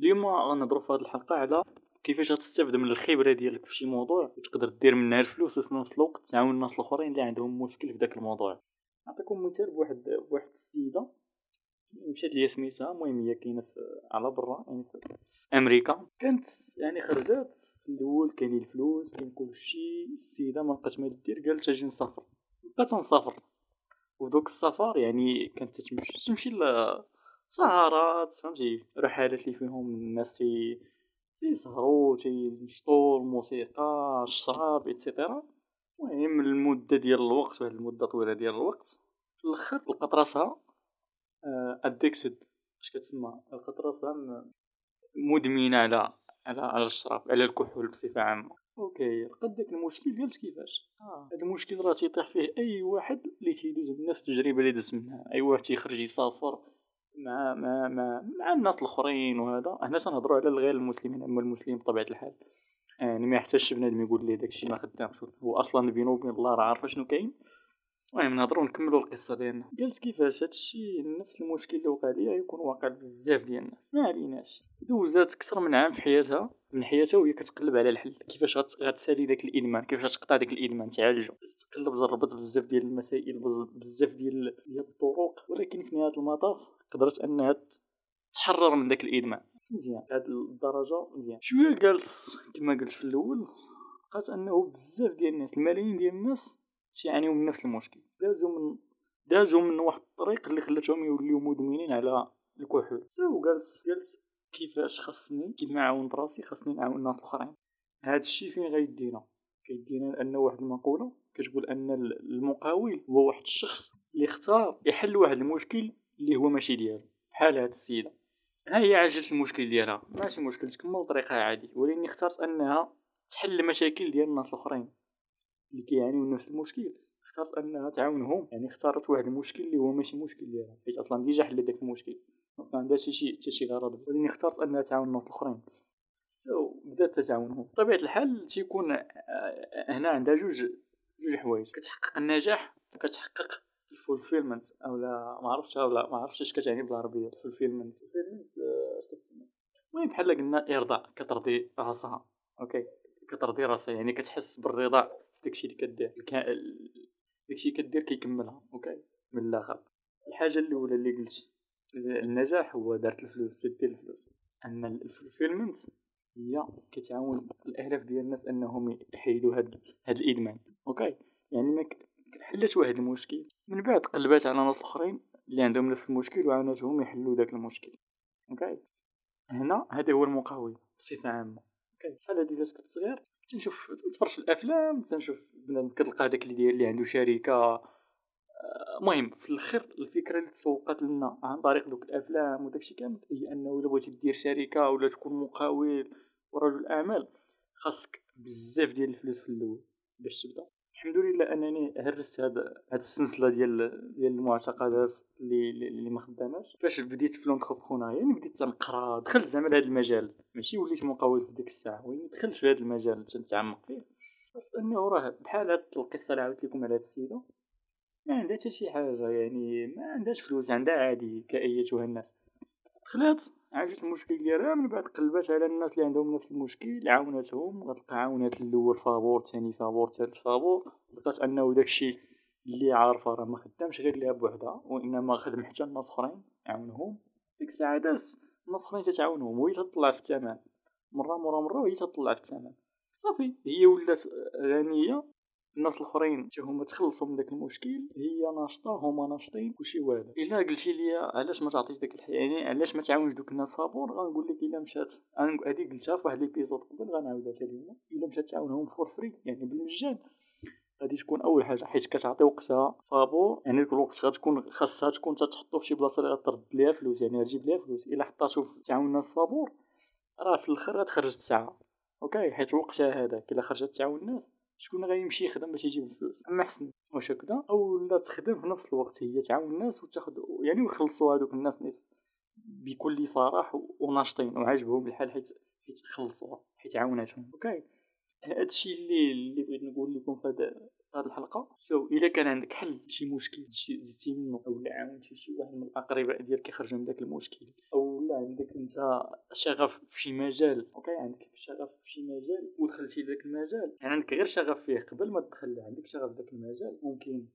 اليوم غنهضروا في هذه الحلقة على كيفاش غتستافد من الخبره ديالك في شي موضوع وتقدر دير منها الفلوس وفي نفس الوقت تعاون الناس الأخرين اللي عندهم مشكل في داك الموضوع. نعطيكم مثال بواحد بواحد السيدة مشات ليا سميتها المهم هي كاينة على برا يعني في أمريكا. كانت يعني خرجات في الأول كاين الفلوس كاين كلشي. السيدة ما لقات ما دير قالت أجي نسافر. بقات نسافر. وفي دوك السفر يعني كانت تمشي تمشي سهرات فهمتي؟ رحلات اللي فيهم الناس تيسهروا تينشطوا الموسيقى الشراب et cetera المهم المدة ديال الوقت واحد المدة طويلة ديال الوقت في الآخر لقات راسها addicted اش كتسمى؟ لقات راسها مدمنة على على على الشراب على الكحول بصفة عامة. أوكي لقات داك المشكل قالت كيفاش آه. هذا المشكل راه تيطيح فيه أي واحد اللي تيدوز بنفس التجربة اللي داز منها. أي واحد تيخرج يسافر مع مع مع, مع الناس الاخرين وهذا. هنا تنهضروا على غير المسلمين أما المسلم بطبيعة الحال. يعني ما يحتاجش بنادم يقول لي داكشي ما خدامش. هو أصلا بينو وبين الله راه عارف شنو كاين. المهم نهضروا نكملوا القصة ديالنا. قالت كيفاش هادشي نفس المشكل اللي وقع ليا يكون واقع بزاف ديال الناس. ما عليناش. دوزات أكثر من عام في حياتها. من حياتها وهي كتقلب على الحل. كيفاش غتسالي داك الإدمان؟ كيفاش تقطع داك الإدمان؟ تعالجو. تقلب جربت بزاف ديال المسائل بزاف ديال الطرق. ولكن في نهاية المطاف قدرت أنها تحرر من داك الإدمان. مزيان. هاد الدرجة مزيان. شوية قالت كما قلت في الأول لقات أنه بزاف ديال الناس الملايين ديال الناس تيعانيو من نفس المشكل. دازو من دازو من واحد الطريق اللي خلاتهم يوليو مدمنين على الكحول. سو قالت قالت كيفاش خاصني كيما عاونت راسي خاصني نعاون الناس الآخرين. هذا الشيء فين غيدينا؟ كيدينا لأن واحد المقولة كتقول أن المقاول هو واحد الشخص اللي اختار يحل واحد المشكل اللي هو ماشي ديالو. بحال هاد السيدة. ها هي عالجت المشكل ديالها. ماشي مشكل تكمل طريقها عادي. ولكن اختارت أنها تحل المشاكل ديال الناس الآخرين. اللي كيعانيو نفس المشكل. اختارت انها تعاونهم يعني اختارت واحد المشكل اللي هو ماشي مشكل ديالها حيت أصلا ديجا حلت داك المشكل ما عندها حتى شي حتى شي غرض. ولكن اختارت انها تعاون الناس الأخرين. so, بدات تتعاونهم بطبيعة الحال تيكون آه، هنا عندها جوج جوج حوايج. كتحقق النجاح وكتحقق ال fulfillment أو لا ما عرفتش ولا ما عرفتش اش كتعني بالعربية ال fulfillment. ال fulfillment اش كتسمى؟ المهم بحال قلنا إرضاء كترضي راسها أوكي؟ كترضي راسها يعني كتحس بالرضا داكشي اللي كدير داكشي كدير كيكملها أوكي؟ من الآخر. الحاجة الأولى اللي قلت النجاح هو دارت الفلوس دير الفلوس. اما ال fulfillment هي كتعاون الالاف ديال الناس أنهم يحيدوا هاد هاد الإدمان أوكي؟ يعني ما حلت واحد المشكل من بعد قلبات على ناس اخرين اللي عندهم نفس المشكل وعاونتهم يحلوا داك المشكل أوكي؟ هنا هذا هو المقاول بصفة عامة أوكي؟ شحال هادي فاش كنت صغير تنشوف نتفرج في الأفلام تنشوف بنادم كتلقى داك اللي داير اللي عنده شركة. المهم في الآخر الفكرة اللي تسوقات لنا عن طريق دوك الأفلام وداكشي كامل هي أنه إلا بغيتي دير شركة ولا تكون مقاول ورجل أعمال خاصك بزاف ديال الفلوس في الأول باش تبدأ. الحمد لله أنني هرست هاد هاد السلسلة ديال ديال المعتقدات اللي اللي ما خداماش. فاش بديت في لونتربرونيا يعني بديت تنقرا. دخلت زعما لهاد المجال. ماشي وليت مقاول في ديك الساعة. ولكن دخلت في هاد المجال تنتعمق فيه. أنه راه بحال هاد القصة اللي عاودت لكم على هاد السيده ما عندها حتى شي حاجة. يعني ما عندهاش فلوس عندها عادي كأيتها الناس. دخلات عالجت المشكل ديالها من بعد قلبات على الناس اللي عندهم نفس المشكل عاونتهم غتلقى عاونات الأول فابور ثاني فابور ثالث فابور لقات أنه داكشي اللي عارفة راه ما خدامش غير ليها بوحدها وإنما خدم حتى الناس أخرين عاونهم. ديك الساعة داز الناس أخرين تتعاونهم وهي تطلع في الثمن. مرة مرة مرة وهي تطلع في الثمن. صافي هي ولات غنية. الناس الاخرين هما تخلصوا من داك المشكل هي ناشطة هما ناشطين كلشي واعر. إلا قلتي لي علاش ما تعطيش داك الحياة يعني علاش ما تعاونش دوك الناس فابور غنقول لك إلا مشات. هذه قلتها في واحد l'épisode قبل غنعاودها حتى اليوم. إلا مشات تعاونهم for free يعني بالمجان. غادي تكون أول حاجة حيت كتعطي وقتها فابور يعني ديك الوقت غتكون خاصها تكون تحطو في شي بلاصة اللي غترد ليها فلوس يعني غتجيب ليها فلوس. إلا حطاتو في تعاون الناس فابور راه في الأخر غتخرج الساعة. أوكي؟ حيت وقتها هذاك إلا خرجت تعاون الناس. شكون غيمشي يخدم باش يجيب الفلوس؟ أما حسن. واش هكذا؟ أو لا تخدم في نفس الوقت هي تعاون الناس وتاخذ يعني ويخلصوا هذوك الناس ناس بكل فرح وناشطين وعاجبهم الحال حيت حيت خلصوا حيت عاوناتهم أوكي. هادشي اللي اللي بغيت نقول لكم في هذه الحلقة. so, إلا كان عندك حل شي مشكل دزتي منه أو عاونتي شي واحد من الأقرباء ديالك يخرج من داك المشكل أو لا عندك أنت شغف في شي مجال أوكي عندك شغف في شي مجال ودخلتي لذاك المجال. يعني عندك غير شغف فيه قبل ما تدخل عندك شغف في ذاك المجال. ممكن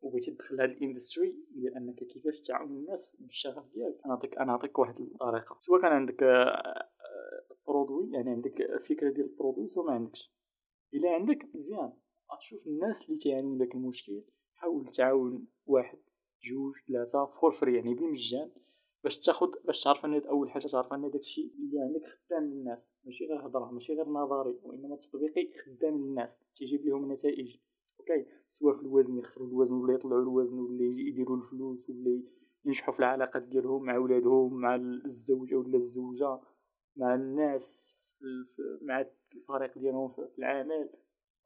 وبغيتي تدخل لهاد ال industry ديال أنك كيفاش تعاون الناس بالشغف ديالك. أنا نعطيك أنا نعطيك واحد الطريقة. سواء كان عندك produit آه، آه، يعني عندك فكرة ديال ال produit سواء ما عندكش. إلا عندك مزيان. غتشوف الناس اللي تعانيو داك المشكل حاول تعاون واحد جوج ثلاثة for free يعني بالمجان باش تاخد باش تعرف أن أول حاجة تعرف أن داكشي اللي عندك خدام للناس ماشي غير هضرة ماشي غير نظري وإنما تطبيقي خدام للناس تيجيب لهم نتائج. أوكي؟ سواء في الوزن يخسروا الوزن ولا يطلعوا الوزن ولا يديروا الفلوس ولا ينجحوا في العلاقات ديالهم مع ولادهم مع الزوجة ولا الزوجة مع الناس مع الفريق ديالهم في العمل.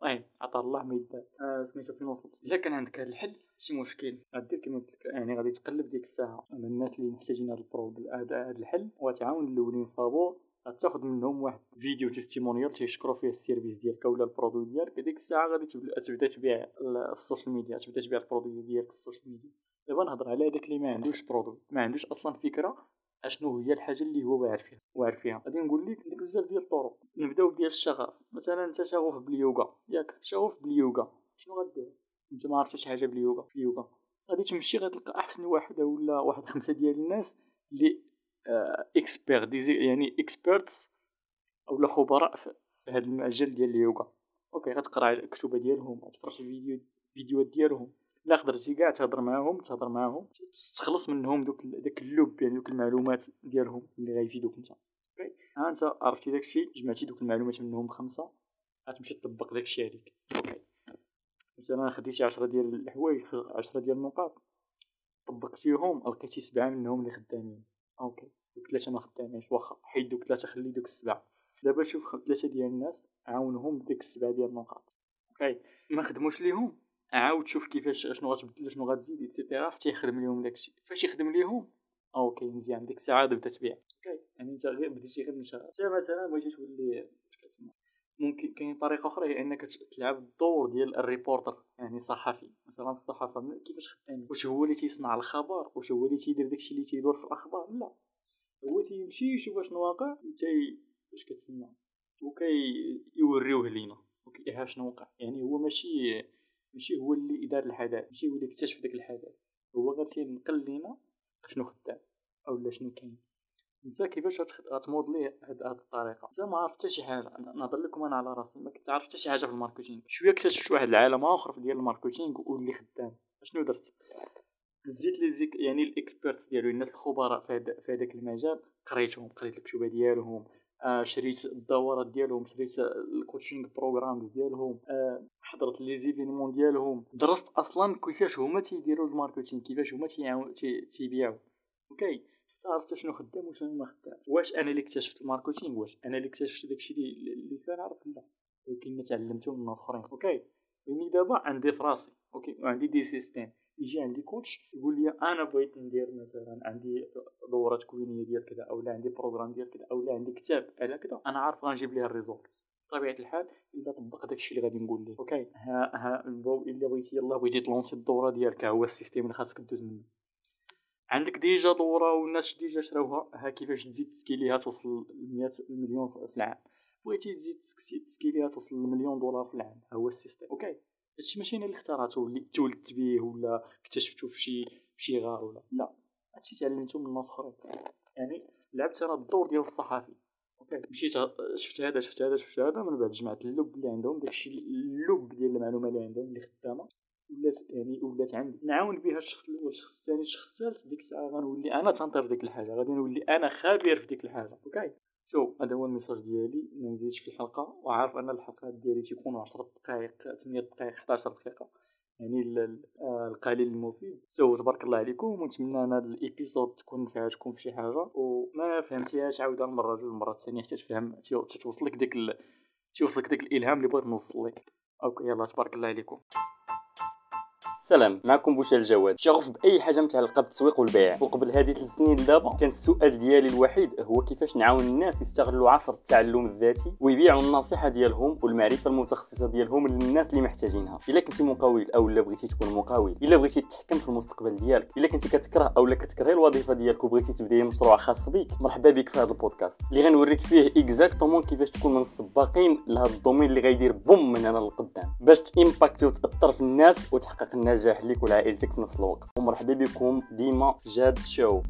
المهم عطا الله ما يدار آه سميتو فين وصلت إلا كان عندك هذا الحل شي مشكل. غدير كيما قلت لك يعني غادي تقلب ديك الساعة. على الناس اللي محتاجين هذا ال pro هذا الحل وتعاون الأولين فابور غتاخد منهم واحد فيديو testimonial تيشكروا فيه ال service ديالك ولا ال produit ديالك. هذيك الساعة غادي تبدا تبيع في ال social media تبدأ تبيع ال produit ديالك في ال social media. دابا نهضر على هذاك اللي ما عندوش produit. ما عندوش أصلا فكرة أشنو هي الحاجة اللي هو واعر فيها. واعر فيها. غادي نقول لك عندك بزاف ديال الطرق. نبدأو ديال الشغف. مثلا انت شغوف باليوغا. ياك شغوف باليوغا. شنو غدير انت ما عرفتش حاجة باليوغا في اليوغا غادي تمشي غتلقى أحسن واحد ولا واحد خمسة ديال الناس اللي expert آه يعني experts اولا خبراء في هذا المجال ديال اليوغا. أوكي غتقرأ الكتب ديالهم غتفرج الفيديو فيديوهات ديالهم. لا قدرتي كاع تهضر معاهم تهضر معاهم. تستخلص منهم دوك داك اللب يعني دوك المعلومات ديالهم اللي غيفيدوك انت أوكي؟ ها انت عرفتي داكشي جمعتي دوك المعلومات منهم خمسة. غتمشي تطبق داكشي عليك أوكي مثلا خديتي عشرة ديال الحوايج عشرة ديال النقاط طبقتيهم لقيتي سبعة منهم اللي خدامين. أوكي. دوك ثلاثة ما خدامينش واخا. حيد دوك ثلاثة خلي دوك السبعة. دابا شوف ثلاثة ديال الناس عاونهم بديك السبعة ديال النقاط. أوكي. ما خدموش ليهم عاود شوف كيفاش شنو غتبدل شنو غتزيد et cetera حتى يخدم ليهم داكشي. فاش يخدم ليهم؟ أوكي مزيان. ديك الساعة بدا تبيع أوكي. يعني أنت غير بديتي غير نشر انت مثلا بغيتي تولي ممكن كاين طريقة أخرى هي إنك تلعب الدور ديال ال reporter يعني صحفي مثلا الصحافه كيفاش خدام واش هو اللي تيصنع الخبر؟ واش هو اللي تيدير داكشي اللي تيدور في الأخبار؟ لا. هو تيمشي يشوف اشنو واقع وتي واش كتسمى وكي يوريوه لينا. وكيها شنو وقع. يعني هو ماشي ماشي هو اللي دار الحدث ماشي هو اللي اكتشف داك الحدث هو غير نقل لينا شنو خدام أو شنو كاين. انت كيفاش غت modeler هاد الطريقة؟ انت ما عرفت حتى شي حاجة. نهضر لكم أنا على راسي. ما كنت عارف حتى شي حاجة في ال marketing. شوية اكتشفت واحد العالم آخر ديال ال marketing واللي خدام. شنو درت؟ زيت les ex يعني ال experts ديالو الناس الخبراء في هذاك المجال. قريتهم. قريت الكتب ديالهم. آه شريت الدورات ديالهم. شريت ال coaching programs ديالهم. آه حضرت les événements ديالهم. درست أصلا كيفاش هما تيديروا ال marketing كيفاش هما تيبيعوا okay؟ عرفت شنو خدام وشنو ما خدام. واش أنا اللي اكتشفت ال marketing؟ واش أنا اللي اكتشفت داكشي اللي كنعرف لا. ولكن تعلمته من أخرين. okay. يعني دابا عندي في راسي. okay. وعندي des systèmes. يجي عندي coach يقول لي أنا بغيت ندير مثلا عندي دوره تكوينيه ديال كذا أو لا عندي programme ديال كذا أو لا عندي كتاب على كذا أنا عارف غنجيب ليه ال results بطبيعة الحال إلا طبق داكشي اللي غادي نقول ليه. okay. ها ها إلا بغيتي يلاه بغيتي ت lancer الدورة ديالك هو ال système اللي خاصك دوز منه. عندك déjà دورة والناس déjà شراوها ها كيفاش تزيد ت scaler ها توصل ل 100 مليون في العام. بغيتي تزيد ت scaler ها توصل لمليون دولار في العام هو ال système okay. هادشي ماشي أنا اللي اخترعته اللي تولدت به ولا اكتشفتو في شي في شي غار ولا. لا. هادشي تعلمته من ناس أخرين. يعني لعبت أنا الدور ديال الصحافي. okay. مشيت شفت هذا شفت هذا شفت هذا من بعد جمعت اللب اللي عندهم داكشي اللب ديال المعلومة اللي عندهم اللي خدامة. ولات يعني ولات عندي. نعاون بها الشخص الأول الشخص الثاني. الشخص الثالث ديك الساعة غنولي أنا تنطير ديك الحاجة. غادي نولي أنا خبير في ديك الحاجة. okay؟ so هذا هو ال message ديالي. ما نزيدش في الحلقة. وعارف أن الحلقات ديالي تيكونوا 10 دقائق 8 دقائق 11 دقيقة. يعني آه، القليل المفيد. so تبارك الله عليكم. ونتمنى أن هذا ال épisode تكون نفعتكم في شي حاجة. وما فهمتيهاش عاود مرة جوج مرات ثانية حتى تفهم توصلك ديك ال... توصلك ديك الإلهام اللي بغيت نوصل لك. okay يلا تبارك الله عليكم. سلام معكم بوشال الجواد شغوف بأي حاجة متعلقه بالتسويق والبيع. وقبل هذه ثلاث سنين لدابا كان السؤال ديالي الوحيد هو كيفاش نعاون الناس يستغلوا عصر التعلم الذاتي ويبيعوا النصيحة ديالهم والمعرفة المتخصصة ديالهم للناس اللي محتاجينها. إلا كنتي مقاول أو لا بغيتي تكون مقاول إلا بغيتي تتحكم في المستقبل ديالك إلا كنتي كتكره أو لا كتكرهي الوظيفة ديالك وبغيتي تبدأي مشروع خاص بك مرحبا بك في هذا البودكاست. اللي غنوريك فيه exactement كيفاش تكون من السباقين لهذا ال domaine اللي غيدير boom من هنا للقدام باش ت impacter وتأثر في الناس وتحقق النجاح ليك ولعائلتك في نفس الوقت. ومرحبا بكم ديما جواد show.